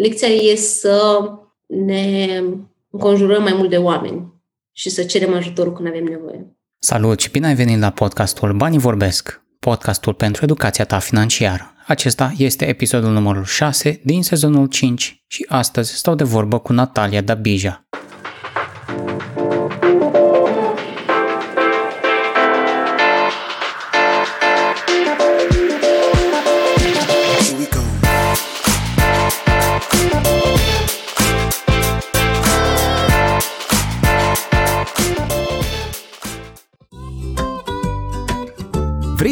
lecția e să ne înconjurăm mai mult de oameni și să cerem ajutorul când avem nevoie. Salut și bine ai venit la podcastul Banii Vorbesc, podcastul pentru educația ta financiară. Acesta este episodul numărul 6 din sezonul 5 și astăzi stau de vorbă cu Natalia Dabija,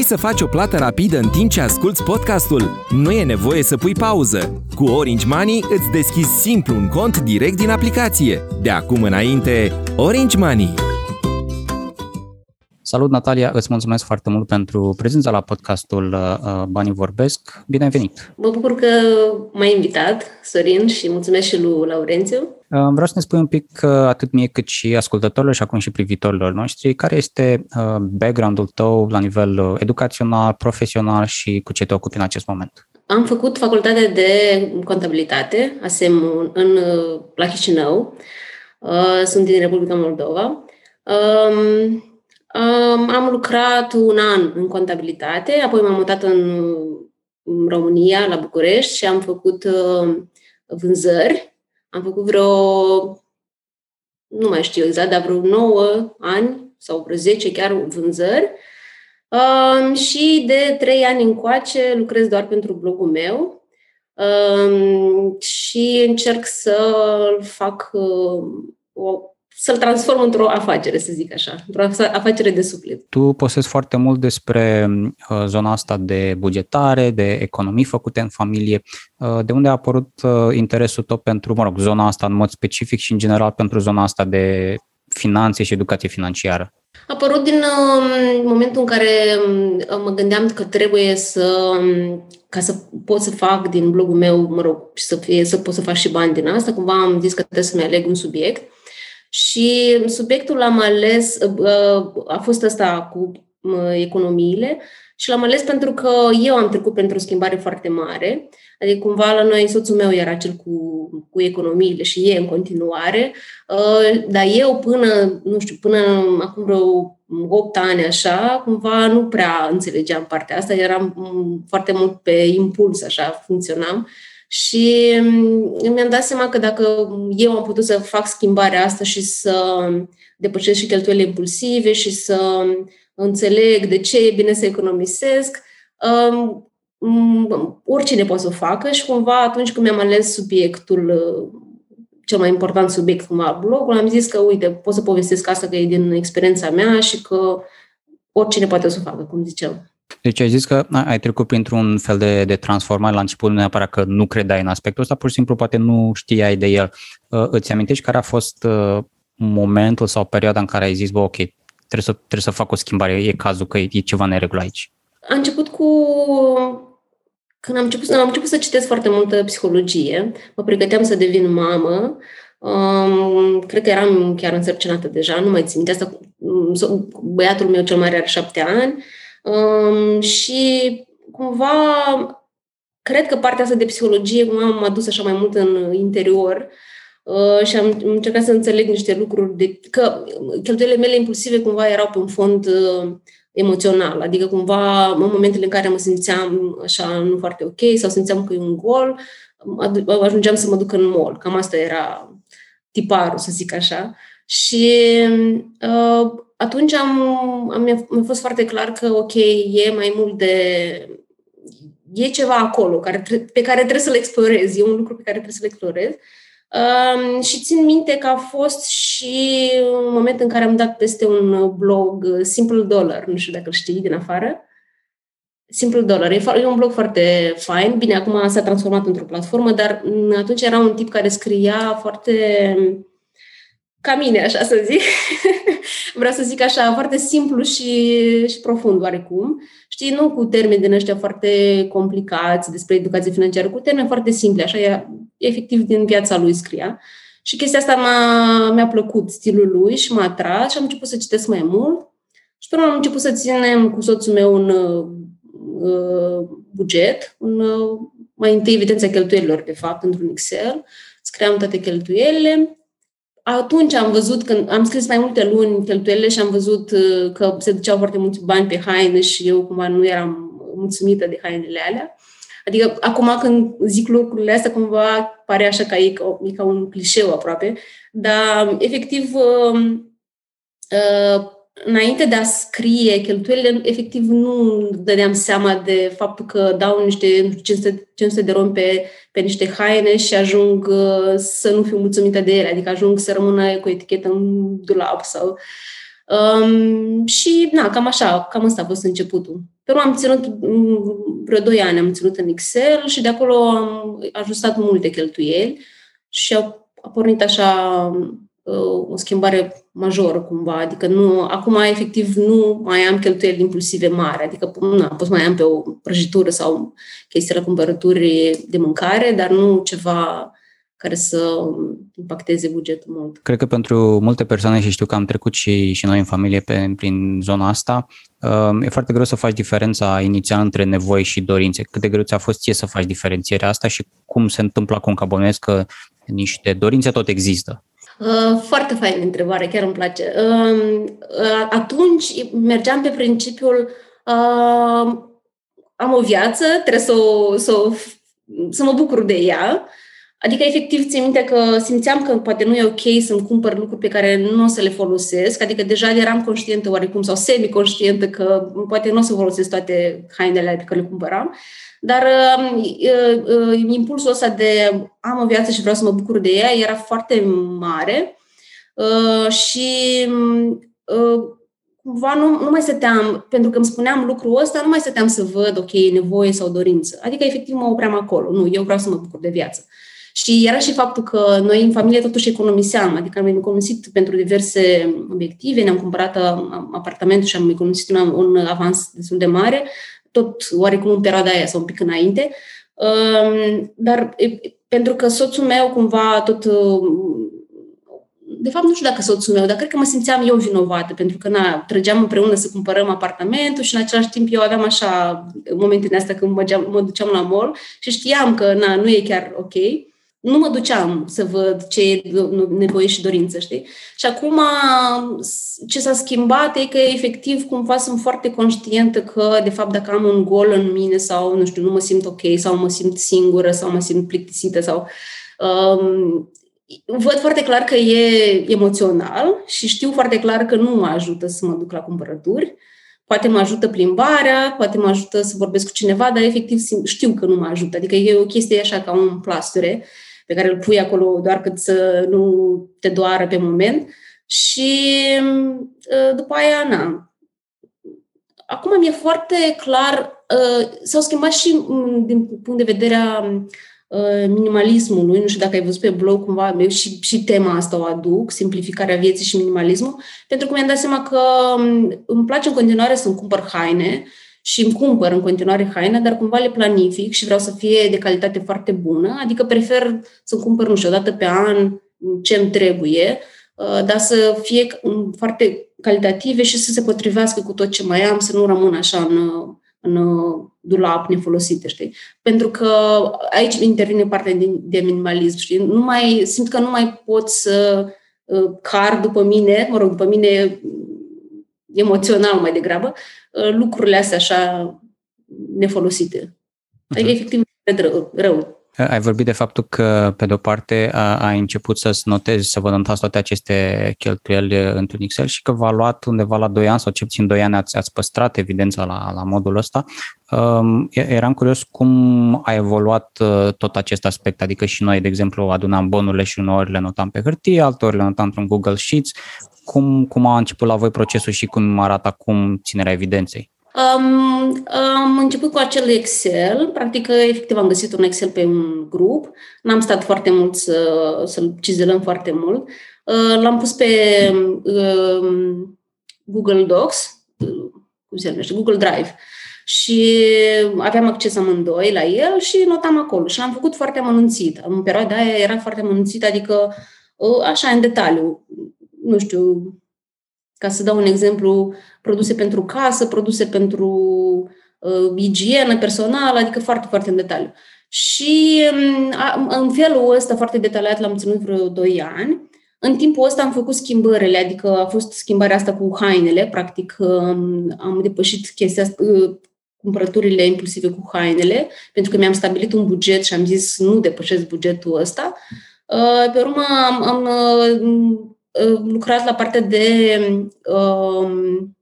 să faci o plată rapidă în timp ce asculti podcastul? Nu e nevoie să pui pauză. Cu Orange Money îți deschizi simplu un cont direct din aplicație. De acum înainte, Orange Money. Salut Natalia, îți mulțumesc foarte mult pentru prezența la podcastul uh, Banii Vorbesc. Bine ai venit! Mă bucur că m-ai invitat, Sorin, și mulțumesc și lui Laurențiu. Uh, vreau să ne spui un pic, uh, atât mie cât și ascultătorilor și acum și privitorilor noștri, care este background-ul tău la nivel educațional, profesional și cu ce te ocupi în acest moment? Am făcut facultate de contabilitate, ASEM, în, la Chișinău. Sunt din Republica Moldova. Um, Um, am lucrat un an în contabilitate, apoi m-am mutat în, în România, la București și am făcut uh, vânzări. Am făcut vreo, nu mai știu exact, dar vreo 9 ani sau vreo 10 chiar vânzări. Um, și de 3 ani încoace lucrez doar pentru blogul meu um, și încerc să fac uh, o să-l transform într-o afacere, să zic așa, într-o afacere de suflet. Tu posezi foarte mult despre uh, zona asta de bugetare, de economii făcute în familie. Uh, de unde a apărut uh, interesul tău pentru, mă rog, zona asta în mod specific și în general pentru zona asta de finanțe și educație financiară? A apărut din uh, momentul în care uh, mă gândeam că trebuie să, um, ca să pot să fac din blogul meu, mă rog, și să, fie, să pot să fac și bani din asta, cumva am zis că trebuie să-mi aleg un subiect și subiectul l-am ales, uh, a fost ăsta cu uh, economiile. Și l-am ales pentru că eu am trecut pentru o schimbare foarte mare. Adică cumva la noi soțul meu era cel cu, cu economiile și e în continuare, uh, dar eu până, nu știu, până acum vreo 8 ani așa, cumva nu prea înțelegeam partea asta, eram mm, foarte mult pe impuls, așa funcționam și mm, mi-am dat seama că dacă eu am putut să fac schimbarea asta și să depășesc și cheltuielile impulsive și să înțeleg de ce e bine să economisesc, um, mm, oricine poate să o facă și cumva atunci când mi-am ales subiectul, cel mai important subiect, cumva blogul, am zis că, uite, pot să povestesc asta că e din experiența mea și că oricine poate să o facă, cum ziceam. Deci ai zis că ai trecut printr-un fel de, de transformare la început, nu neapărat că nu credeai în aspectul ăsta, pur și simplu poate nu știai de el. Uh, îți amintești care a fost uh, momentul sau perioada în care ai zis, bă, ok, trebuie să, trebuie să fac o schimbare, e cazul că e, e ceva neregulă aici? A început cu când am început, am început să citesc foarte multă psihologie, mă pregăteam să devin mamă, um, cred că eram chiar însărcinată deja, nu mai țin de asta, băiatul meu cel mare are șapte ani, Um, și cumva cred că partea asta de psihologie cumva m-a dus așa mai mult în interior uh, și am încercat să înțeleg niște lucruri de, că cheltuielile mele impulsive cumva erau pe un fond uh, emoțional, adică cumva în momentele în care mă simțeam așa nu foarte ok sau simțeam că e un gol, ajungeam să mă duc în mall. Cam asta era tiparul, să zic așa. Și uh, atunci am, am, mi-a fost foarte clar că, ok, e mai mult de... E ceva acolo care, pe care trebuie să-l explorez. E un lucru pe care trebuie să-l explorez. Um, și țin minte că a fost și un moment în care am dat peste un blog, Simple Dollar, nu știu dacă îl știi din afară. Simple Dollar. E, e un blog foarte fain. Bine, acum s-a transformat într-o platformă, dar atunci era un tip care scria foarte ca mine, așa să zic. Vreau să zic așa, foarte simplu și, și profund oarecum. Știi, nu cu termeni din ăștia foarte complicați despre educație financiară, cu termeni foarte simple, așa, e, efectiv din viața lui scria. Și chestia asta m-a, mi-a plăcut stilul lui și m-a atras și am început să citesc mai mult. Și pe urmă am început să ținem cu soțul meu un uh, buget, un, uh, mai întâi evidența cheltuielilor, de fapt, într-un Excel, scriam toate cheltuielile. Atunci am văzut, când am scris mai multe luni cheltuielile și am văzut uh, că se duceau foarte mulți bani pe haine și eu cumva nu eram mulțumită de hainele alea. Adică acum când zic lucrurile astea, cumva pare așa că e ca, e ca un clișeu aproape, dar efectiv uh, uh, înainte de a scrie cheltuielile, efectiv nu dădeam seama de faptul că dau niște 500, 500 de rom pe, pe niște haine și ajung uh, să nu fiu mulțumită de ele, adică ajung să rămână cu etichetă în dulap sau... Um, și, na, cam așa, cam asta a fost începutul. Pe urmă am ținut mm, vreo 2 ani, am ținut în Excel și de acolo am ajustat multe cheltuieli și a, a pornit așa o schimbare majoră cumva, adică nu, acum efectiv nu mai am cheltuieli impulsive mari, adică nu, pot să mai am pe o prăjitură sau chestii la cumpărături de mâncare, dar nu ceva care să impacteze bugetul mult. Cred că pentru multe persoane, și știu că am trecut și, și noi în familie pe, prin zona asta, uh, e foarte greu să faci diferența inițial între nevoi și dorințe. Cât de greu ți-a fost ție să faci diferențierea asta și cum se întâmplă acum ca bănuiesc că niște dorințe tot există? Uh, foarte faină întrebare, chiar îmi place. Um, uh, atunci mergeam pe principiul uh, am o viață, trebuie să, o, să, o, să mă bucur de ea. Adică, efectiv, țin minte că simțeam că poate nu e ok să-mi cumpăr lucruri pe care nu o să le folosesc, adică deja eram conștientă oarecum sau semi-conștientă că poate nu o să folosesc toate hainele pe care le cumpăram. Dar uh, uh, uh, impulsul ăsta de am o viață și vreau să mă bucur de ea era foarte mare uh, și uh, cumva nu, nu mai stăteam, pentru că îmi spuneam lucrul ăsta, nu mai stăteam să văd, ok, e nevoie sau dorință. Adică, efectiv, mă opream acolo. Nu, eu vreau să mă bucur de viață. Și era și faptul că noi în familie totuși economiseam, adică am economisit pentru diverse obiective, ne-am cumpărat apartamentul și am economisit un, un avans destul de mare, tot oarecum în perioada aia sau un pic înainte. Um, dar pentru că soțul meu cumva tot uh, de fapt, nu știu dacă soțul meu, dar cred că mă simțeam eu vinovată, pentru că na, trăgeam împreună să cumpărăm apartamentul și în același timp eu aveam așa momentele astea când mă, mă duceam la mall și știam că na, nu e chiar ok nu mă duceam să văd ce e nevoie și dorință, știi? Și acum ce s-a schimbat e că efectiv cumva sunt foarte conștientă că de fapt dacă am un gol în mine sau nu știu, nu mă simt ok sau mă simt singură sau mă simt plictisită sau um, văd foarte clar că e emoțional și știu foarte clar că nu mă ajută să mă duc la cumpărături. Poate mă ajută plimbarea, poate mă ajută să vorbesc cu cineva, dar efectiv știu că nu mă ajută. Adică e o chestie așa ca un plasture pe care îl pui acolo doar cât să nu te doară pe moment. Și ă, după aia, na. Acum mi-e foarte clar, ă, s-au schimbat și din punct de vedere a ă, minimalismului, nu știu dacă ai văzut pe blog cumva, și, și tema asta o aduc, simplificarea vieții și minimalismul, pentru că mi-am dat seama că îmi place în continuare să-mi cumpăr haine și îmi cumpăr în continuare haine, dar cumva le planific și vreau să fie de calitate foarte bună, adică prefer să cumpăr, nu știu, o dată pe an ce îmi trebuie, uh, dar să fie foarte calitative și să se potrivească cu tot ce mai am, să nu rămân așa în, în dulap nefolosite, știi? Pentru că aici intervine partea de minimalism, știi? Nu mai, simt că nu mai pot să uh, car după mine, mă rog, după mine emoțional mai degrabă, uh, lucrurile astea așa nefolosite. Adică, efectiv, rău. rău. Ai vorbit de faptul că, pe de-o parte, ai început să-ți notezi, să vă notați toate aceste cheltuieli într-un Excel și că v-a luat undeva la 2 ani sau ce puțin 2 ani ați, ați păstrat evidența la, la modul ăsta. Um, eram curios cum a evoluat uh, tot acest aspect, adică și noi, de exemplu, adunam bonurile și uneori le notam pe hârtie, alteori le notam într-un Google Sheets cum, cum a început la voi procesul și cum arată acum ținerea evidenței? Um, am început cu acel Excel, practic efectiv am găsit un Excel pe un grup, n-am stat foarte mult să, să-l cizelăm foarte mult, uh, l-am pus pe uh, Google Docs, cum se numește, Google Drive. Și aveam acces amândoi la el și notam acolo. Și l-am făcut foarte amănunțit. În perioada aia era foarte amănunțit, adică uh, așa în detaliu, nu știu, ca să dau un exemplu, produse pentru casă, produse pentru uh, igienă personală, adică foarte, foarte în detaliu. Și în felul ăsta foarte detaliat l-am ținut vreo 2 ani. În timpul ăsta am făcut schimbările, adică a fost schimbarea asta cu hainele, practic am depășit chestia asta, cumpărăturile impulsive cu hainele, pentru că mi-am stabilit un buget și am zis nu depășesc bugetul ăsta. Uh, pe urmă am, am uh, lucrat la partea de um,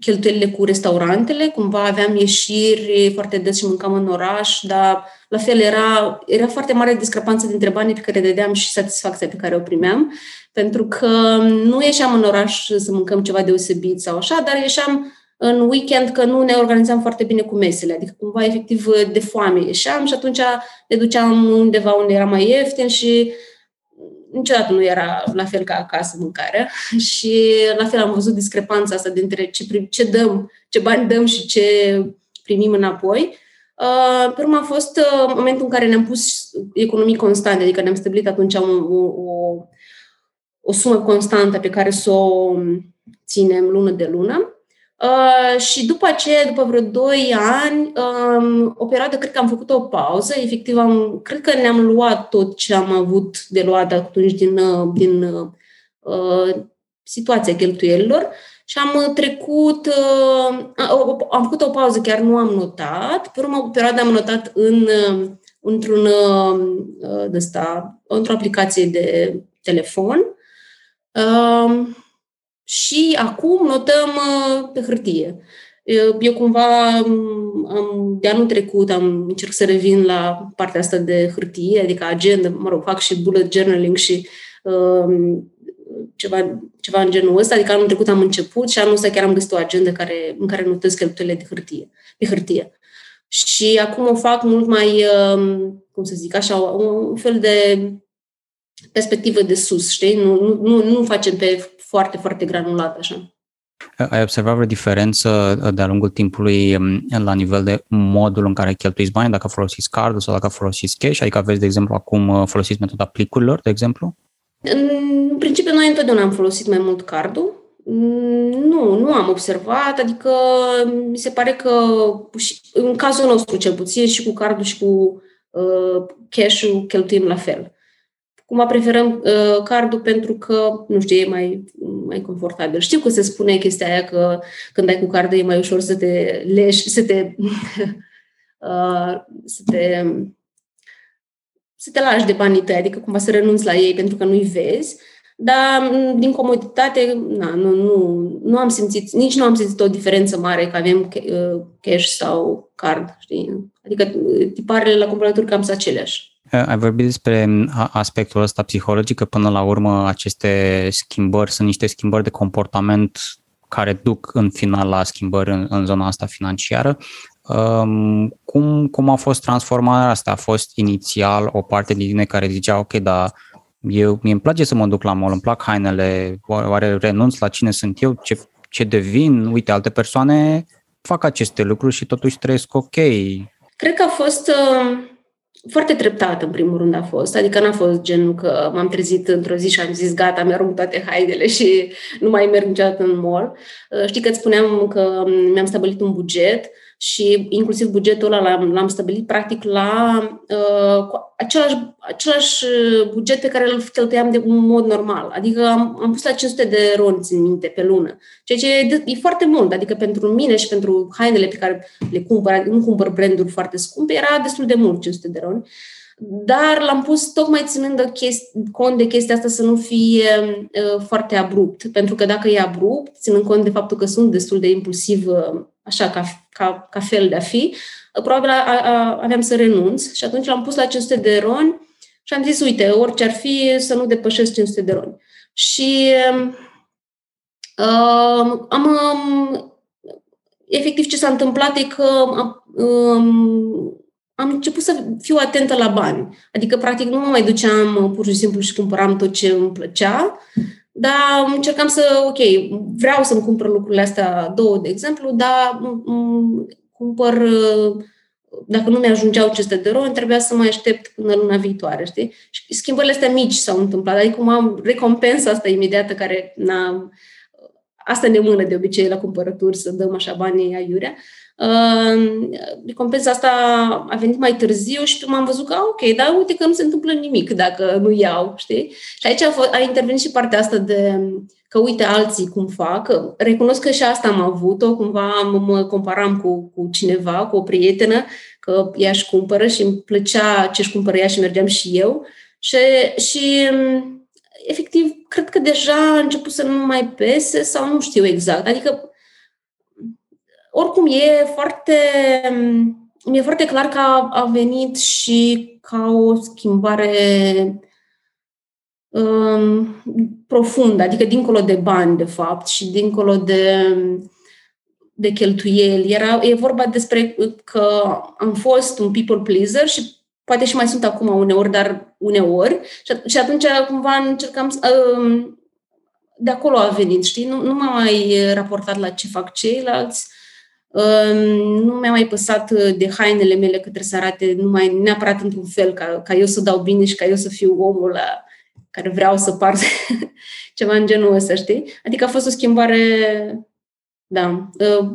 cheltuielile cu restaurantele, cumva aveam ieșiri foarte des și mâncam în oraș, dar la fel era, era foarte mare discrepanță dintre banii pe care dădeam și satisfacția pe care o primeam, pentru că nu ieșeam în oraș să mâncăm ceva deosebit sau așa, dar ieșeam în weekend că nu ne organizam foarte bine cu mesele, adică cumva efectiv de foame ieșeam și atunci ne duceam undeva unde era mai ieftin și niciodată nu era la fel ca acasă mâncarea și la fel am văzut discrepanța asta dintre ce, ce dăm, ce bani dăm și ce primim înapoi. Uh, pe urmă a fost uh, momentul în care ne-am pus economii constante, adică ne-am stabilit atunci o, o, o sumă constantă pe care să o ținem lună de lună Uh, și după aceea, după vreo 2 ani, um, o perioadă, cred că am făcut o pauză, efectiv, am, cred că ne-am luat tot ce am avut de luat atunci din, uh, din uh, situația cheltuielilor. Și am trecut, uh, am făcut o pauză, chiar nu am notat, pe urmă o perioadă am notat în, uh, într-un, uh, de sta, într-o aplicație de telefon. Uh, și acum notăm uh, pe hârtie. Eu cumva am, de anul trecut am încerc să revin la partea asta de hârtie, adică agenda, mă rog, fac și bullet journaling și um, ceva, ceva în genul ăsta, adică anul trecut am început și anul ăsta chiar am găsit o agenda care, în care notez cheltuielile de hârtie, pe hârtie. Și acum o fac mult mai, um, cum să zic așa, un fel de perspectivă de sus, știi? Nu, nu, nu, nu facem pe foarte, foarte granulat așa. Ai observat vreo diferență uh, de-a lungul timpului um, la nivel de modul în care cheltuiți bani, dacă folosiți cardul sau dacă folosiți cash? Adică aveți, de exemplu, acum uh, folosiți metoda plicurilor, de exemplu? În principiu, noi întotdeauna am folosit mai mult cardul. Nu, nu am observat, adică mi se pare că în cazul nostru cel puțin și cu cardul și cu uh, cash-ul cheltuim la fel. Cumva preferăm uh, cardul pentru că, nu știu, e mai, mai confortabil. Știu că se spune chestia aia că când ai cu cardul e mai ușor să te leși, să te, uh, să te să te lași de banii tăi, adică cumva să renunți la ei pentru că nu-i vezi, dar mm, din comoditate, na, nu, nu, nu am simțit, nici nu am simțit o diferență mare că avem uh, cash sau card, știi? Adică uh, tiparele la cumpărături cam sunt aceleași. Ai vorbit despre aspectul ăsta psihologic, că până la urmă aceste schimbări sunt niște schimbări de comportament care duc în final la schimbări în, în zona asta financiară. Um, cum, cum a fost transformarea asta? A fost inițial o parte din tine care zicea, ok, dar eu, mie îmi place să mă duc la mall, îmi plac hainele, oare renunț la cine sunt eu, ce, ce devin? Uite, alte persoane fac aceste lucruri și totuși trăiesc ok. Cred că a fost uh foarte treptat, în primul rând, a fost. Adică n-a fost genul că m-am trezit într-o zi și am zis, gata, mi-arunc toate haidele și nu mai merg niciodată în mall. Uh, știi că îți spuneam că mi-am stabilit un buget și inclusiv bugetul ăla l-am, l-am stabilit practic la uh, același, același buget pe care îl cheltuiam de un mod normal. Adică am, am pus la 500 de ronți în minte pe lună, ceea ce e, e foarte mult. Adică pentru mine și pentru hainele pe care le cumpăr, adică nu cumpăr branduri foarte scumpe, era destul de mult 500 de ronți. Dar l-am pus tocmai ținând de chesti- cont de chestia asta să nu fie uh, foarte abrupt. Pentru că dacă e abrupt, ținând cont de faptul că sunt destul de impulsiv uh, așa ca, ca, ca fel de a fi, probabil a, a, aveam să renunț și atunci l-am pus la 500 de roni și am zis, uite, orice ar fi, să nu depășesc 500 de roni. Și uh, am, um, efectiv ce s-a întâmplat e că am, um, am început să fiu atentă la bani. Adică, practic, nu mă mai duceam pur și simplu și cumpăram tot ce îmi plăcea, dar încercam să, ok, vreau să-mi cumpăr lucrurile astea două, de exemplu, dar cumpăr, dacă nu mi-ajungeau aceste de roni, trebuia să mai aștept până luna viitoare, știi? Și schimbările astea mici s-au întâmplat, adică cum am recompensa asta imediată care n-a, asta ne mână de obicei la cumpărături, să dăm așa banii aiurea. Recompensa asta a venit mai târziu și m-am văzut că, ok, dar uite că nu se întâmplă nimic dacă nu iau, știi? Și aici a, fost, a intervenit și partea asta de că uite alții cum fac. Recunosc că și asta am avut-o, cumva mă comparam cu, cu cineva, cu o prietenă, că ea își cumpără și îmi plăcea ce își cumpără ea și mergeam și eu. Și, și efectiv, cred că deja a început să nu mai pese sau nu știu exact. Adică oricum, e foarte, e foarte clar că a, a venit și ca o schimbare um, profundă, adică dincolo de bani, de fapt, și dincolo de, de cheltuieli. Era, e vorba despre că am fost un people pleaser și poate și mai sunt acum uneori, dar uneori. Și, și atunci cumva încercam um, de acolo a venit, știi? Nu, nu m-am mai raportat la ce fac ceilalți, nu mi-a mai păsat uh, de hainele mele că trebuie să arate numai neapărat într-un fel, ca, ca eu să dau bine și ca eu să fiu omul la care vreau să par ceva în genul ăsta, știi? Adică a fost o schimbare, da, uh,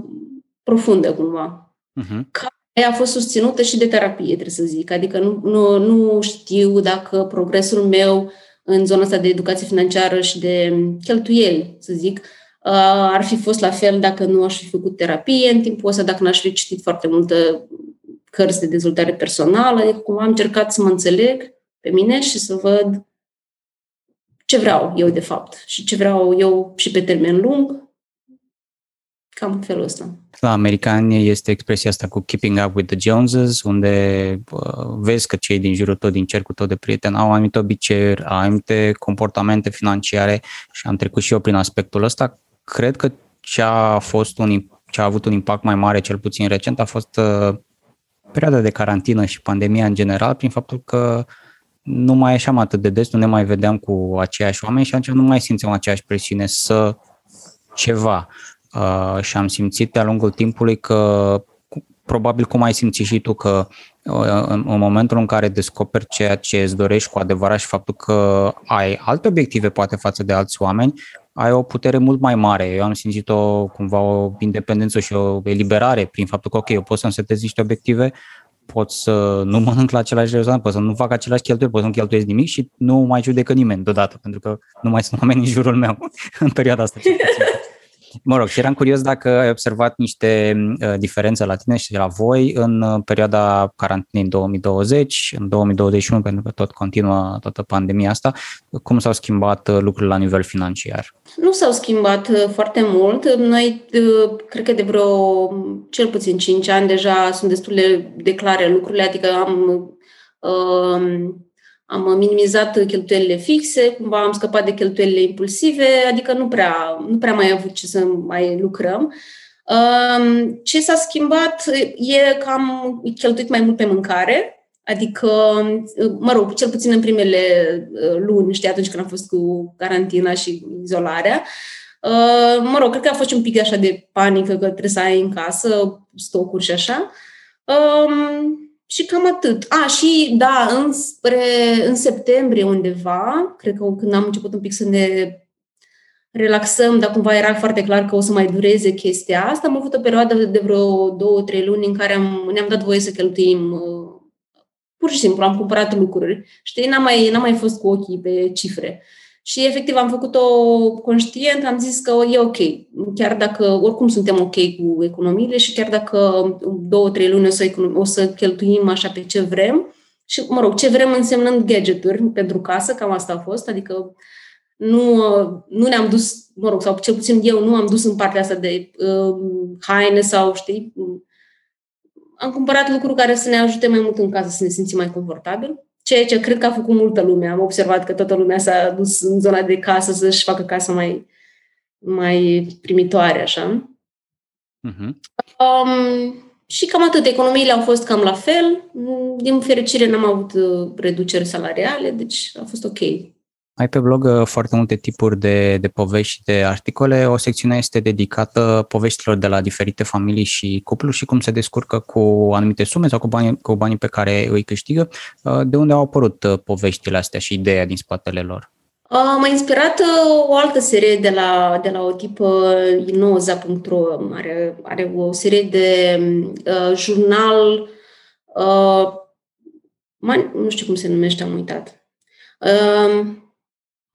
profundă cumva. Uh-huh. Care a fost susținută și de terapie, trebuie să zic. Adică nu, nu, nu știu dacă progresul meu în zona asta de educație financiară și de cheltuieli, să zic, Uh, ar fi fost la fel dacă nu aș fi făcut terapie în timpul ăsta, dacă n-aș fi citit foarte multe cărți de dezvoltare personală, adică cumva am încercat să mă înțeleg pe mine și să văd ce vreau eu de fapt și ce vreau eu și pe termen lung, cam în felul ăsta. La americani este expresia asta cu keeping up with the Joneses, unde uh, vezi că cei din jurul tău, din cercul tău de prieteni, au anumite obiceiuri, au anumite comportamente financiare și am trecut și eu prin aspectul ăsta cred că ce a fost un, ce a avut un impact mai mare, cel puțin recent, a fost uh, perioada de carantină și pandemia în general, prin faptul că nu mai ieșeam atât de des, nu ne mai vedeam cu aceiași oameni și atunci nu mai simțeam aceeași presiune să ceva. Uh, și am simțit de-a lungul timpului că probabil cum ai simțit și tu că uh, în, în momentul în care descoperi ceea ce îți dorești cu adevărat și faptul că ai alte obiective poate față de alți oameni, ai o putere mult mai mare. Eu am simțit o, cumva o independență și o eliberare prin faptul că, ok, eu pot să-mi setez niște obiective, pot să nu mănânc la același restaurant, pot să nu fac același cheltuieli, pot să nu cheltuiesc nimic și nu mai judecă nimeni deodată, pentru că nu mai sunt oameni în jurul meu în perioada asta. Mă rog, și eram curios dacă ai observat niște uh, diferențe la tine și la voi în uh, perioada carantinei în 2020, în 2021, pentru că tot continuă toată pandemia asta, cum s-au schimbat uh, lucrurile la nivel financiar? Nu s-au schimbat foarte mult. Noi, cred că de vreo cel puțin 5 ani deja sunt destul de clare lucrurile, adică am uh, am minimizat cheltuielile fixe, cumva am scăpat de cheltuielile impulsive, adică nu prea, nu prea mai avut ce să mai lucrăm. Um, ce s-a schimbat e că am cheltuit mai mult pe mâncare, adică, mă rog, cel puțin în primele uh, luni, știi, atunci când am fost cu carantina și izolarea, uh, mă rog, cred că a fost un pic așa de panică că trebuie să ai în casă stocuri și așa. Um, și cam atât. A, și da, înspre, în septembrie undeva, cred că când am început un pic să ne relaxăm, dar cumva era foarte clar că o să mai dureze chestia asta, am avut o perioadă de vreo două, trei luni în care am, ne-am dat voie să cheltuim uh, pur și simplu, am cumpărat lucruri. Știi, n-am mai, n-am mai fost cu ochii pe cifre. Și efectiv am făcut-o conștient, am zis că e ok, chiar dacă oricum suntem ok cu economiile și chiar dacă două, trei luni o să, o să cheltuim așa pe ce vrem, și, mă rog, ce vrem însemnând gadgeturi pentru casă, cam asta a fost, adică nu, nu ne-am dus, mă rog, sau cel puțin eu nu am dus în partea asta de uh, haine sau, știi, am cumpărat lucruri care să ne ajute mai mult în casă, să ne simțim mai confortabil ceea ce cred că a făcut multă lume. Am observat că toată lumea s-a dus în zona de casă să-și facă casa mai, mai primitoare, așa. Uh-huh. Um, și cam atât. Economiile au fost cam la fel. Din fericire n-am avut uh, reduceri salariale, deci a fost ok. Ai pe blog uh, foarte multe tipuri de, de povești și de articole. O secțiune este dedicată poveștilor de la diferite familii și cupluri și cum se descurcă cu anumite sume sau cu banii, cu banii pe care îi câștigă. Uh, de unde au apărut uh, poveștile astea și ideea din spatele lor? M-a inspirat o altă serie de la, de la o tipă inoza.ro. Are, are o serie de uh, jurnal, uh, man, nu știu cum se numește, am uitat. Uh,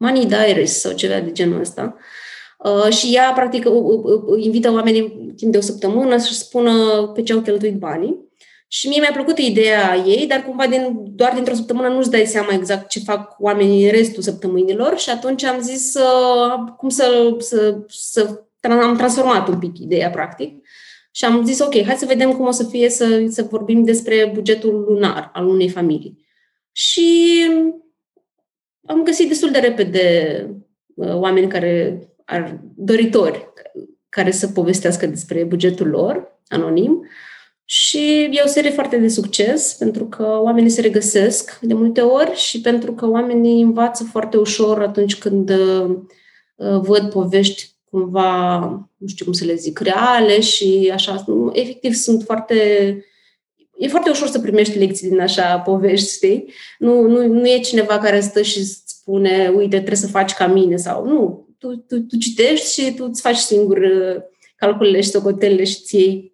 Money Diaries sau ceva de genul ăsta. Uh, și ea, practic, invită oamenii timp de o săptămână să-și spună pe ce au cheltuit banii. Și mie mi-a plăcut ideea ei, dar cumva din, doar dintr-o săptămână nu-ți dai seama exact ce fac oamenii în restul săptămânilor și atunci am zis uh, cum să, să, să am transformat un pic ideea, practic. Și am zis, ok, hai să vedem cum o să fie să, să vorbim despre bugetul lunar al unei familii. Și am găsit destul de repede uh, oameni care ar doritori care să povestească despre bugetul lor, anonim. Și e o serie foarte de succes, pentru că oamenii se regăsesc de multe ori și pentru că oamenii învață foarte ușor atunci când uh, văd povești cumva, nu știu cum să le zic, reale și așa. Efectiv, sunt foarte... E foarte ușor să primești lecții din așa povești, știi? Nu, nu, nu e cineva care stă și spune, uite, trebuie să faci ca mine sau nu. Tu, tu, tu citești și tu îți faci singur uh, calculele și socotelele și ți iei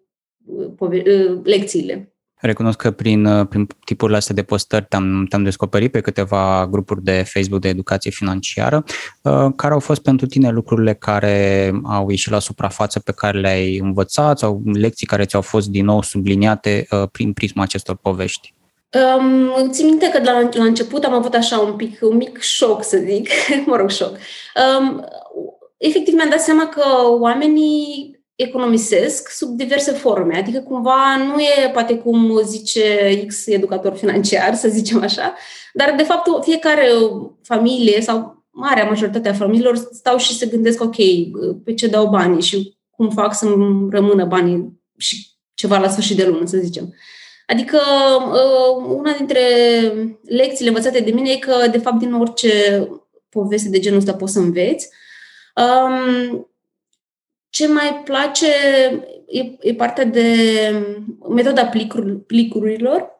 lecțiile. Recunosc că prin, prin tipurile astea de postări te-am, te-am descoperit pe câteva grupuri de Facebook de educație financiară. Care au fost pentru tine lucrurile care au ieșit la suprafață pe care le-ai învățat sau lecții care ți-au fost din nou subliniate prin prisma acestor povești? Um, țin minte că la, la început am avut așa un pic, un mic șoc, să zic, mă rog, șoc. Um, efectiv mi-am dat seama că oamenii economisesc sub diverse forme. Adică cumva nu e poate cum zice X educator financiar, să zicem așa, dar de fapt fiecare familie sau marea majoritatea familiilor stau și se gândesc, ok, pe ce dau banii și cum fac să rămână banii și ceva la sfârșit de lună, să zicem. Adică uh, una dintre lecțiile învățate de mine e că, de fapt, din orice poveste de genul ăsta poți să înveți. Um, ce mai place e, e partea de metoda plicur, plicurilor.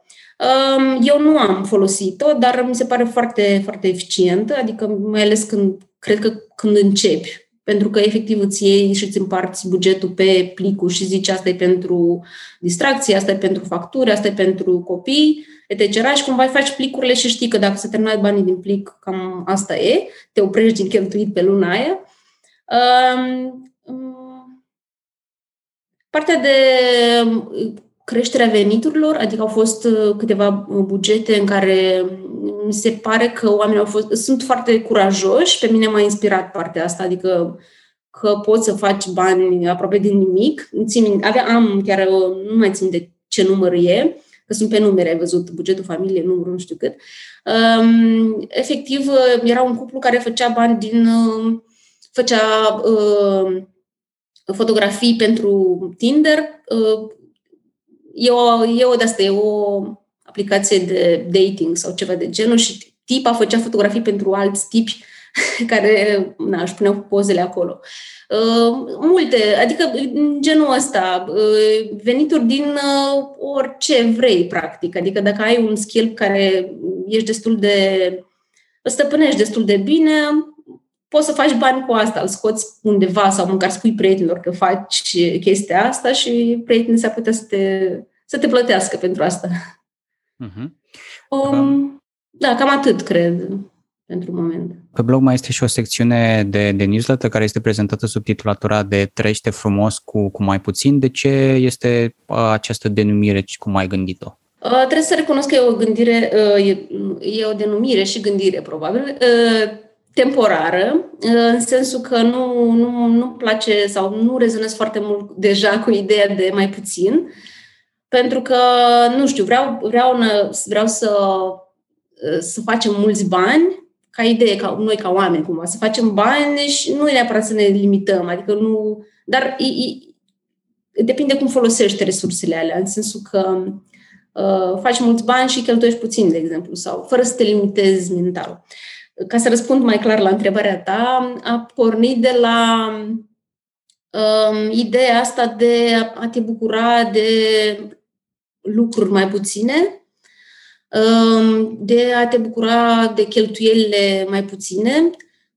Um, eu nu am folosit-o, dar mi se pare foarte, foarte eficientă, adică mai ales când, cred că când începi, pentru că efectiv îți iei și îți împarți bugetul pe plicuri și zici asta e pentru distracție, asta e pentru facturi, asta e pentru copii, etc. Și cumva faci plicurile și știi că dacă se terminat banii din plic, cam asta e, te oprești din cheltuit pe luna aia. Um, Partea de um, creșterea veniturilor, adică au fost uh, câteva uh, bugete în care mi se pare că oamenii au fost, sunt foarte curajoși, pe mine m-a inspirat partea asta, adică că poți să faci bani aproape din nimic. Țin, avea, am chiar, uh, nu mai țin de ce număr e, că sunt pe numere, ai văzut bugetul familie, numărul nu știu cât. Um, efectiv, era un cuplu care făcea bani din, făcea uh, fotografii pentru Tinder. Uh, e o, e o de asta, e o aplicație de dating sau ceva de genul și tipa făcea fotografii pentru alți tipi care na, își puneau pozele acolo. Uh, multe, adică genul ăsta, uh, venituri din uh, orice vrei, practic. Adică dacă ai un skill care ești destul de stăpânești destul de bine, poți să faci bani cu asta, îl scoți undeva sau măcar spui prietenilor că faci chestia asta și prietenii s-ar putea să te, să te plătească pentru asta. Uh-huh. Um, da, cam atât, cred, pentru moment. Pe blog mai este și o secțiune de, de newsletter care este prezentată sub titulatura de Trăiește frumos cu, cu mai puțin. De ce este această denumire și cum ai gândit-o? Uh, trebuie să recunosc că e o gândire, uh, e, e o denumire și gândire, probabil. Uh, temporară, în sensul că nu, nu, nu place sau nu rezonez foarte mult deja cu ideea de mai puțin, pentru că, nu știu, vreau, vreau, vreau să, să facem mulți bani, ca idee, ca noi ca oameni, cumva, să facem bani și nu e neapărat să ne limităm, adică nu... Dar e, e, depinde cum folosești resursele alea, în sensul că uh, faci mulți bani și cheltuiești puțin, de exemplu, sau fără să te limitezi mental. Uh, ca să răspund mai clar la întrebarea ta, a pornit de la um, ideea asta de a te bucura de lucruri mai puține, um, de a te bucura de cheltuielile mai puține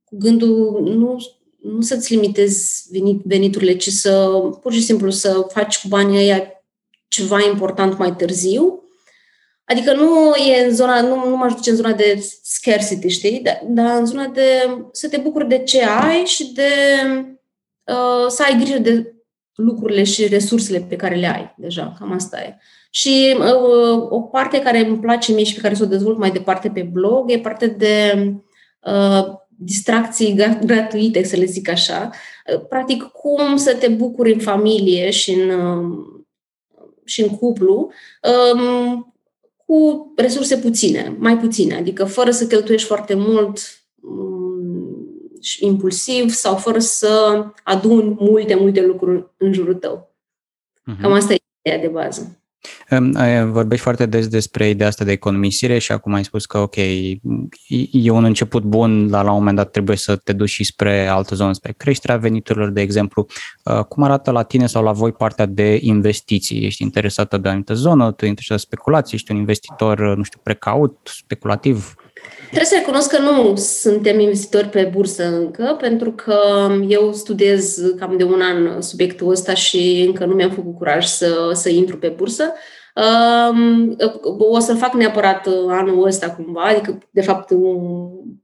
cu gândul nu, nu să-ți limitezi venit, veniturile, ci să pur și simplu să faci cu banii ăia ceva important mai târziu. Adică nu e în zona, nu, nu mă duce în zona de scarcity, știi? Dar, dar în zona de să te bucuri de ce ai și de uh, să ai grijă de lucrurile și resursele pe care le ai deja. Cam asta e. Și uh, o parte care îmi place mie și pe care să o dezvolt mai departe pe blog e parte de uh, distracții gratuite, să le zic așa. Uh, practic, cum să te bucuri în familie și în, uh, și în cuplu um, cu resurse puține, mai puține, adică fără să cheltuiești foarte mult um, impulsiv sau fără să aduni multe, multe lucruri în jurul tău. Uh-huh. Cam asta e ideea de bază. Vorbești foarte des despre ideea asta de economisire și acum ai spus că, ok, e un început bun, dar la un moment dat trebuie să te duci și spre altă zonă, spre creșterea veniturilor, de exemplu. Uh, cum arată la tine sau la voi partea de investiții? Ești interesată de o anumită zonă, tu ești de speculații, ești un investitor, nu știu, precaut, speculativ? Trebuie să recunosc că nu suntem investitori pe bursă încă, pentru că eu studiez cam de un an subiectul ăsta și încă nu mi-am făcut curaj să, să intru pe bursă. Um, o să-l fac neapărat anul ăsta cumva, adică de fapt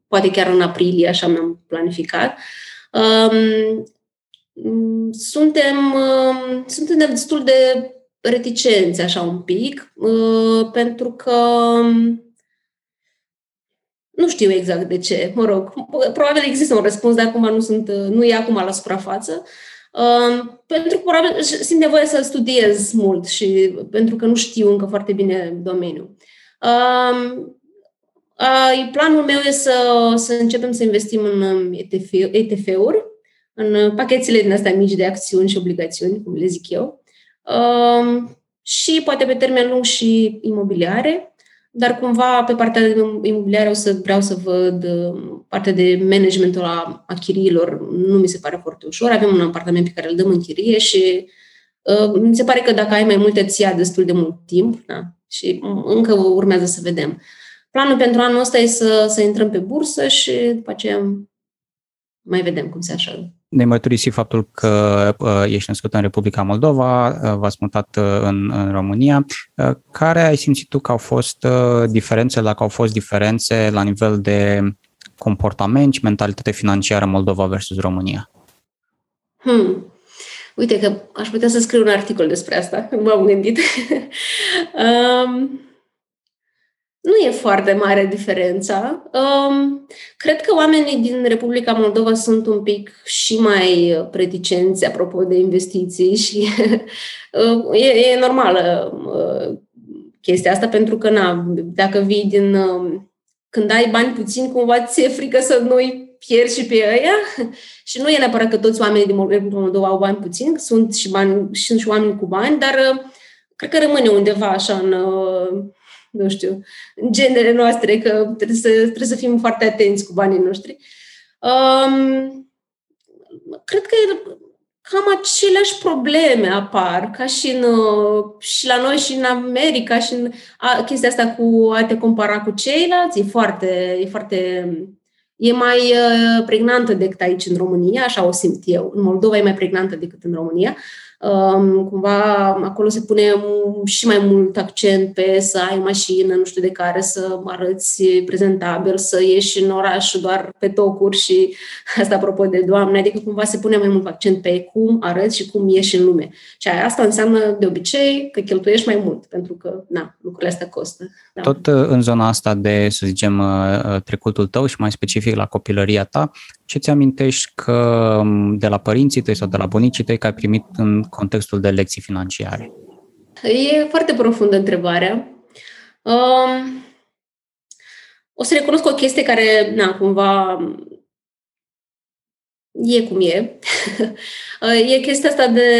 poate chiar în aprilie, așa mi-am planificat. Um, suntem, um, suntem destul de reticenți așa un pic, uh, pentru că nu știu exact de ce, mă rog, probabil există un răspuns, dar acum nu, sunt, nu e acum la suprafață. Uh, pentru că probabil simt nevoie să studiez mult și pentru că nu știu încă foarte bine domeniul. Uh, uh, planul meu e să, să începem să investim în ETF, ETF-uri, în pachetele din astea mici de acțiuni și obligațiuni, cum le zic eu, uh, și poate pe termen lung și imobiliare dar cumva pe partea imobiliară o să vreau să văd uh, partea de managementul a, a chiriilor. Nu mi se pare foarte ușor. Avem un apartament pe care îl dăm în chirie și uh, mi se pare că dacă ai mai multe, ți ia destul de mult timp da? și încă urmează să vedem. Planul pentru anul ăsta e să, să intrăm pe bursă și după aceea mai vedem cum se așează ne mărturisi faptul că uh, ești născut în Republica Moldova, uh, v-ați mutat uh, în, în România. Uh, care ai simțit tu că au fost uh, diferențe, dacă au fost diferențe la nivel de comportament și mentalitate financiară Moldova versus România? Hmm. Uite că aș putea să scriu un articol despre asta, nu m-am gândit. um, nu e foarte mare diferența. Um, cred că oamenii din Republica Moldova sunt un pic și mai preticenți apropo de investiții și uh, e, e normală uh, chestia asta pentru că, na, dacă vii din... Uh, când ai bani puțin, cumva ți-e frică să nu-i pierzi și pe ăia și nu e neapărat că toți oamenii din Republica Moldova au bani puțin, sunt și, bani, sunt și oameni cu bani, dar uh, cred că rămâne undeva așa în uh, nu știu, în genele noastre, că trebuie să, trebuie să fim foarte atenți cu banii noștri. Um, cred că cam aceleași probleme apar, ca și, în, și la noi și în America și în a, chestia asta cu a te compara cu ceilalți, e foarte, e foarte e mai uh, pregnantă decât aici în România, așa o simt eu. În Moldova e mai pregnantă decât în România. Um, cumva acolo se pune și mai mult accent pe să ai mașină, nu știu de care, să arăți prezentabil, să ieși în oraș doar pe tocuri și asta apropo de Doamne, adică cumva se pune mai mult accent pe cum arăți și cum ieși în lume. Și asta înseamnă de obicei că cheltuiești mai mult, pentru că, na, lucrurile astea costă. Da. Tot uh, în zona asta de, să zicem, uh, uh, trecutul tău și mai specific la copilăria ta, ce ți amintești că um, de la părinții tăi sau de la bunicii tăi că ai primit în contextul de lecții financiare? E foarte profundă întrebarea. Um, o să recunosc o chestie care, na, cumva e cum e. e chestia asta de,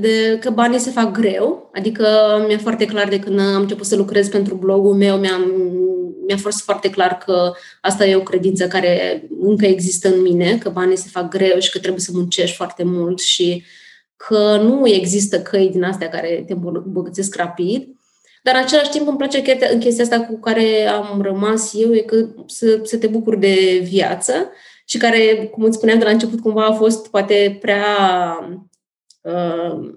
de că banii se fac greu, adică mi-e foarte clar de când am început să lucrez pentru blogul meu, mi-am, mi-a fost foarte clar că asta e o credință care încă există în mine, că banii se fac greu și că trebuie să muncești foarte mult și că nu există căi din astea care te îmbogățesc rapid. Dar în același timp îmi place chestia asta cu care am rămas eu, e că să, să te bucuri de viață și care, cum îți spuneam de la început, cumva a fost poate prea uh,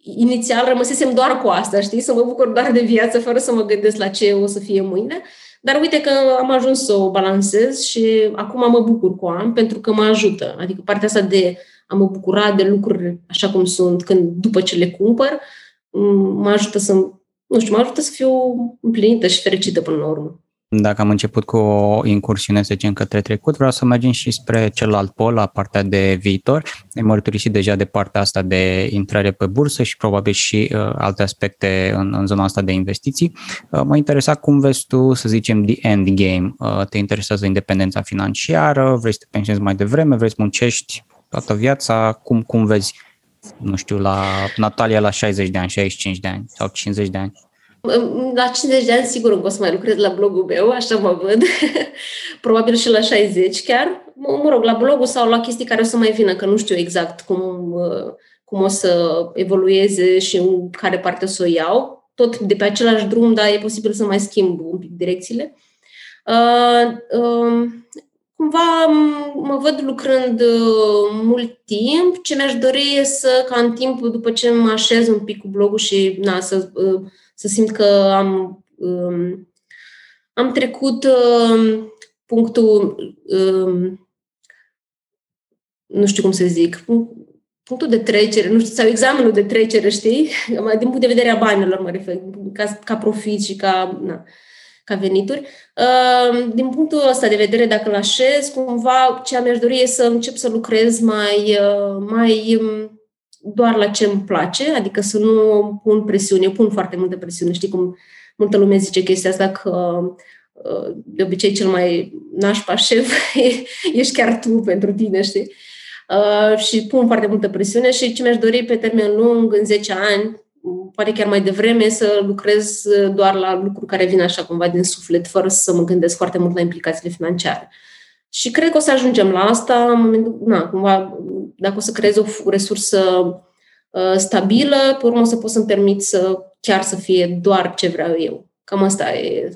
inițial rămăsesem doar cu asta, știi, să mă bucur doar de viață fără să mă gândesc la ce o să fie mâine. Dar uite că am ajuns să o balancez și acum mă bucur cu am pentru că mă ajută. Adică partea asta de a mă bucura de lucruri așa cum sunt când după ce le cumpăr, mă ajută să, nu știu, mă ajută să fiu împlinită și fericită până la urmă. Dacă am început cu o incursiune, să zicem, către trecut, vreau să mergem și spre celălalt pol, la partea de viitor. Ai mărturisit deja de partea asta de intrare pe bursă și probabil și uh, alte aspecte în, în zona asta de investiții. Uh, mă interesa cum vezi tu, să zicem, the end game. Uh, te interesează independența financiară, vrei să te pensionezi mai devreme, vrei să muncești toată viața, cum, cum vezi, nu știu, la Natalia la 60 de ani, 65 de ani sau 50 de ani? La 50 de ani, sigur, o să mai lucrez la blogul meu, așa mă văd. Probabil și la 60 chiar. Mă, mă rog, la blogul sau la chestii care o să mai vină, că nu știu exact cum, cum o să evolueze și în care parte o să o iau. Tot de pe același drum, dar e posibil să mai schimb un pic direcțiile. Uh, uh, cumva mă văd lucrând uh, mult timp. Ce mi-aș dori e să, ca în timp, după ce mă așez un pic cu blogul și na, să uh, să simt că am, um, am trecut um, punctul, um, nu știu cum să zic, punctul de trecere, nu știu, sau examenul de trecere, știi? Din punct de vedere a banilor, mă refer, ca, ca profit și ca, na, ca venituri. Din punctul ăsta de vedere, dacă îl așez, cumva ce mi-aș dori e să încep să lucrez mai, uh, mai doar la ce îmi place, adică să nu pun presiune. Eu pun foarte multă presiune. Știi cum multă lume zice chestia asta că uh, de obicei cel mai nașpa șef ești chiar tu pentru tine, știi? Uh, și pun foarte multă presiune și ce mi-aș dori pe termen lung, în 10 ani, poate chiar mai devreme, să lucrez doar la lucruri care vin așa cumva din suflet, fără să mă gândesc foarte mult la implicațiile financiare. Și cred că o să ajungem la asta în momentul, na, cumva, dacă o să creez o resursă uh, stabilă, pe urmă o să pot să-mi permit să chiar să fie doar ce vreau eu. Cam asta e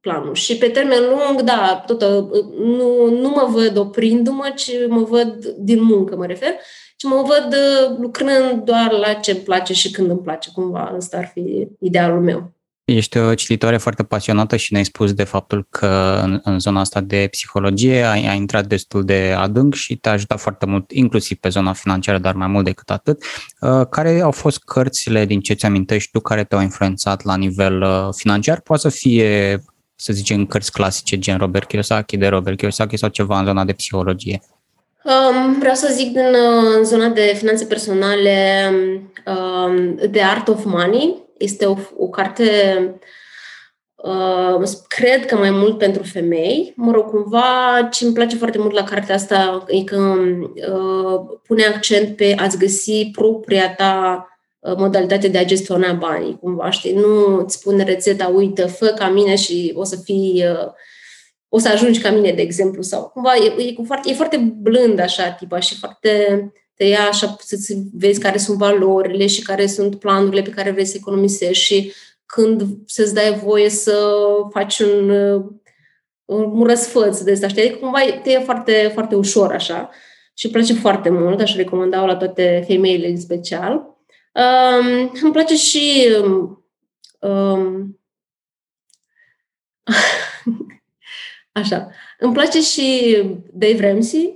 planul. Și pe termen lung, da, tot, uh, nu, nu mă văd oprindu-mă, ci mă văd din muncă, mă refer, ci mă văd uh, lucrând doar la ce îmi place și când îmi place. Cumva ăsta ar fi idealul meu. Ești o cititoare foarte pasionată și ne-ai spus de faptul că în, în zona asta de psihologie ai, ai intrat destul de adânc și te-a ajutat foarte mult, inclusiv pe zona financiară, dar mai mult decât atât. Uh, care au fost cărțile din ce ți-amintești tu care te-au influențat la nivel uh, financiar? Poate să fie, să zicem, cărți clasice gen Robert Kiyosaki, de Robert Kiyosaki sau ceva în zona de psihologie. Um, vreau să zic din uh, în zona de finanțe personale um, The Art of Money, este o, o carte, uh, cred că mai mult pentru femei. Mă rog, cumva ce îmi place foarte mult la cartea asta e că uh, pune accent pe a-ți găsi propria ta uh, modalitate de a gestiona banii, cumva, știi? Nu îți spune rețeta, uite, fă ca mine și o să fii... Uh, o să ajungi ca mine, de exemplu, sau cumva e, e, foarte, e foarte blând așa, tipa, și foarte te ia așa să vezi care sunt valorile și care sunt planurile pe care vrei să economisești și când să-ți dai voie să faci un, un răsfăț de asta, știi? Adică cumva te e foarte, foarte ușor așa și îmi place foarte mult, aș recomanda la toate femeile în special. Um, îmi place și um, așa, îmi place și Dave Ramsey, Uh,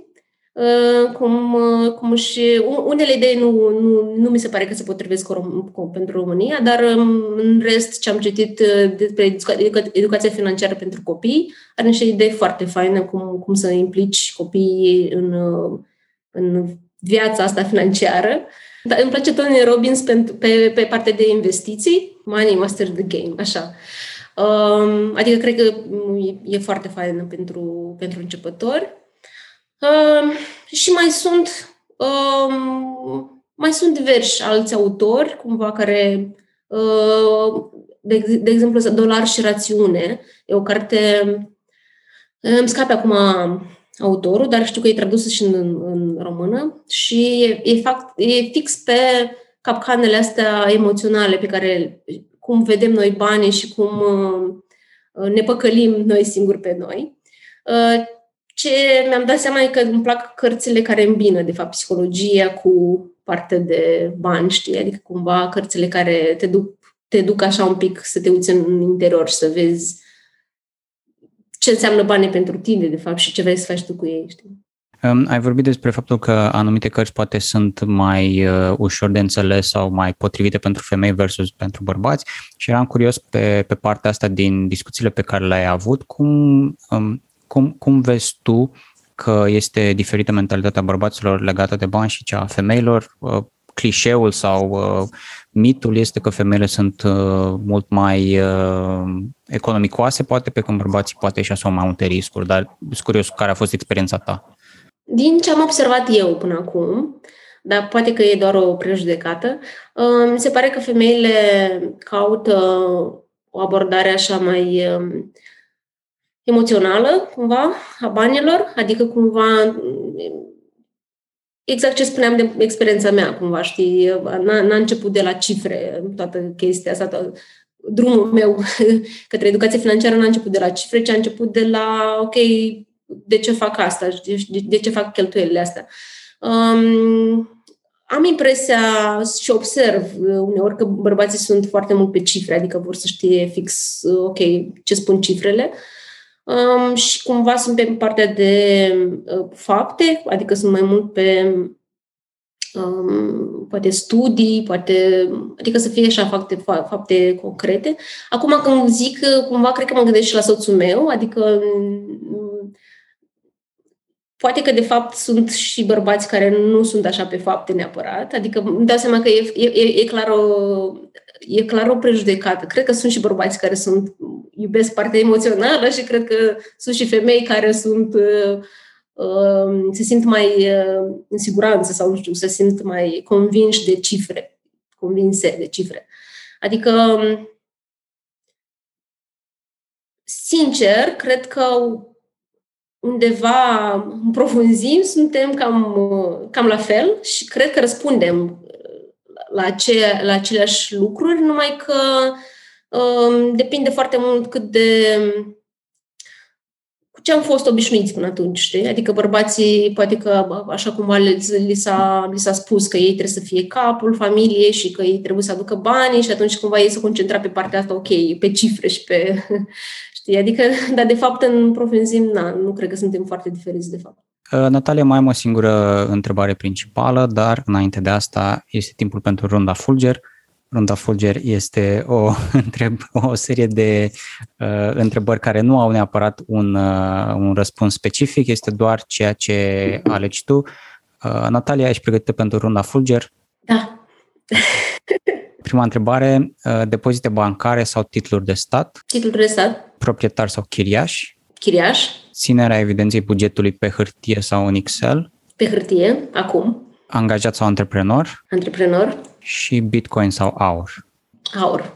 cum, uh, cum și unele idei nu, nu, nu mi se pare că se potrivesc pentru România, dar um, în rest ce am citit uh, despre educa- educația financiară pentru copii are niște idei foarte faine cum, cum să implici copiii în, în viața asta financiară. Dar îmi place Tony Robbins pe, pe, pe partea de investiții, Money Master the Game, așa. Um, adică cred că e, e foarte faină pentru, pentru începători. Uh, și mai sunt uh, mai sunt diversi alți autori, cumva, care, uh, de, de exemplu, Dolar și rațiune, e o carte, îmi scape acum autorul, dar știu că e tradusă și în, în română și e, e, fact, e fix pe capcanele astea emoționale pe care, cum vedem noi banii și cum uh, ne păcălim noi singuri pe noi. Uh, ce mi-am dat seama e că îmi plac cărțile care îmbină, de fapt, psihologia cu partea de bani, știi? Adică cumva cărțile care te duc, te duc așa un pic să te uiți în interior și să vezi ce înseamnă banii pentru tine, de fapt, și ce vrei să faci tu cu ei, știi? Um, ai vorbit despre faptul că anumite cărți poate sunt mai uh, ușor de înțeles sau mai potrivite pentru femei versus pentru bărbați și eram curios pe, pe partea asta din discuțiile pe care le-ai avut, cum, um, cum, cum vezi tu că este diferită mentalitatea bărbaților legată de bani și cea a femeilor? Uh, clișeul sau uh, mitul este că femeile sunt uh, mult mai uh, economicoase, poate pe când bărbații poate și asumă mai multe riscuri, dar sunt curios care a fost experiența ta. Din ce am observat eu până acum, dar poate că e doar o prejudecată, uh, mi se pare că femeile caută o abordare așa mai um, emoțională, cumva, a banilor, adică cumva exact ce spuneam de experiența mea, cumva, știi, n-a, n-a început de la cifre toată chestia asta, tot, drumul meu către educație financiară n-a început de la cifre, ci a început de la, ok, de ce fac asta, de, de ce fac cheltuielile astea. Um, am impresia și observ uneori că bărbații sunt foarte mult pe cifre, adică vor să știe fix, ok, ce spun cifrele, um, și cumva sunt pe partea de uh, fapte, adică sunt mai mult pe um, poate studii, poate, adică să fie așa fapte, fapte concrete. Acum când zic, cumva cred că mă gândesc și la soțul meu, adică Poate că, de fapt, sunt și bărbați care nu sunt așa pe fapte neapărat. Adică îmi dau seama că e, e, e, clar o, e clar o prejudecată. Cred că sunt și bărbați care sunt iubesc partea emoțională și cred că sunt și femei care sunt uh, uh, se simt mai uh, în siguranță sau, nu știu, se simt mai convinși de cifre, convinse de cifre. Adică, sincer, cred că undeva în profunzim suntem cam, cam la fel și cred că răspundem la, ce, la aceleași lucruri, numai că um, depinde foarte mult cât de cu ce am fost obișnuiți până atunci, știi? Adică bărbații, poate că așa cum li, li, s-a, li s-a spus că ei trebuie să fie capul familiei și că ei trebuie să aducă banii și atunci cumva ei se concentra pe partea asta, ok, pe cifre și pe Știi? Adică, dar de fapt în profunzim, na, nu cred că suntem foarte diferiți de fapt. Uh, Natalia, mai am o singură întrebare principală, dar înainte de asta este timpul pentru runda Fulger. Runda Fulger este o, întreb, o serie de uh, întrebări care nu au neapărat un, uh, un răspuns specific, este doar ceea ce alegi tu. Uh, Natalia, ești pregătită pentru runda Fulger? Da. Prima întrebare, uh, depozite bancare sau titluri de stat? Titluri de stat. Proprietar sau chiriaș? Chiriaș. Ținerea evidenței bugetului pe hârtie sau în Excel? Pe hârtie, acum. Angajat sau antreprenor? Antreprenor. Și Bitcoin sau aur? Aur.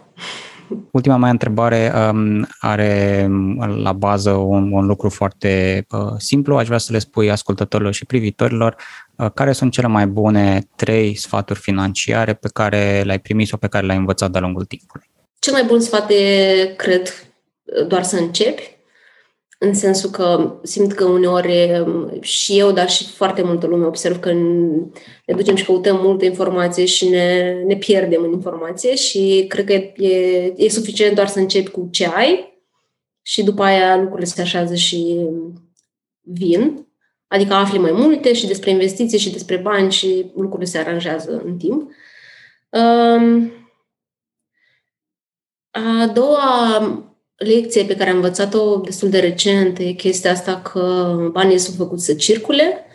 Ultima mea întrebare um, are la bază un, un lucru foarte uh, simplu. Aș vrea să le spui ascultătorilor și privitorilor uh, care sunt cele mai bune trei sfaturi financiare pe care le-ai primit sau pe care le-ai învățat de-a lungul timpului. Cel mai bun sfat e, cred, doar să începi în sensul că simt că uneori și eu, dar și foarte multă lume observ că ne ducem și căutăm multă informație și ne, ne pierdem în informație și cred că e, e suficient doar să începi cu ce ai și după aia lucrurile se așează și vin. Adică afli mai multe și despre investiții și despre bani și lucrurile se aranjează în timp. Um, a doua lecție pe care am învățat-o destul de recent e chestia asta că banii sunt făcuți să circule,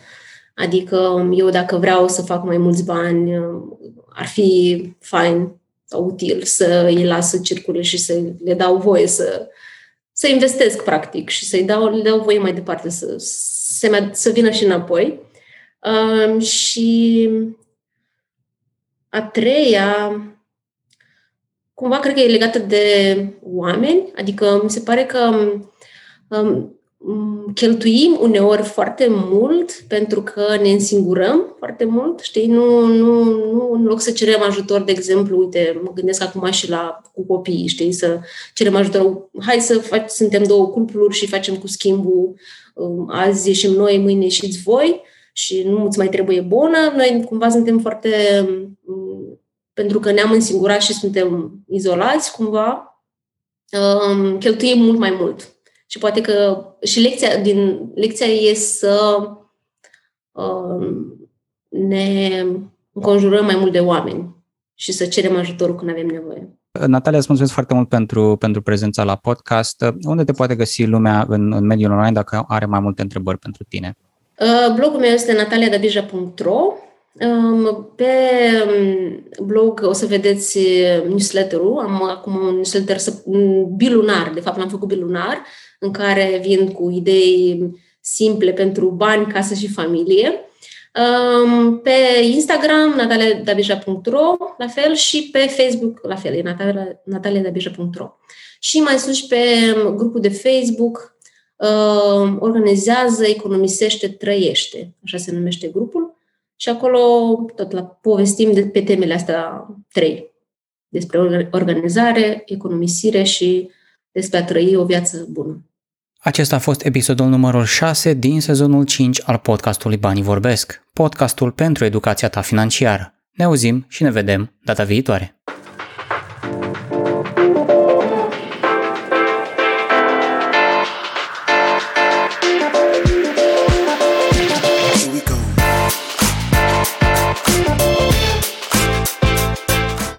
adică eu dacă vreau să fac mai mulți bani, ar fi fain sau util să îi las să circule și să le dau voie să, să investesc practic și să-i dau, le dau voie mai departe să, să, să vină și înapoi. Um, și a treia cumva cred că e legată de oameni, adică mi se pare că um, cheltuim uneori foarte mult pentru că ne însingurăm foarte mult, știi, nu, nu, nu în loc să cerem ajutor, de exemplu, uite, mă gândesc acum și la cu copiii, știi, să cerem ajutor, hai să fac, suntem două cupluri și facem cu schimbul um, azi ieșim noi, mâine ieșiți voi și nu îți mai trebuie bună. Noi cumva suntem foarte, um, pentru că ne-am însingurat și suntem izolați cumva, um, cheltuim mult mai mult. Și poate că și lecția, din, lecția e să ne înconjurăm mai mult de oameni și să cerem ajutorul când avem nevoie. Natalia, îți mulțumesc foarte mult pentru, pentru prezența la podcast. Unde te poate găsi lumea în, în mediul online dacă are mai multe întrebări pentru tine? Uh, blogul meu este nataliadabija.ro um, pe um, blog o să vedeți uh, newsletter-ul. Am acum un newsletter bilunar, de fapt l-am făcut bilunar, în care vin cu idei simple pentru bani, casă și familie. Pe Instagram, nataliadabija.ro, la fel, și pe Facebook, la fel, e nataliadabija.ro. Și mai sus pe grupul de Facebook, organizează, economisește, trăiește, așa se numește grupul. Și acolo tot la povestim de, pe temele astea trei. Despre organizare, economisire și despre a trăi o viață bună. Acesta a fost episodul numărul 6 din sezonul 5 al podcastului Banii Vorbesc, podcastul pentru educația ta financiară. Ne auzim și ne vedem data viitoare.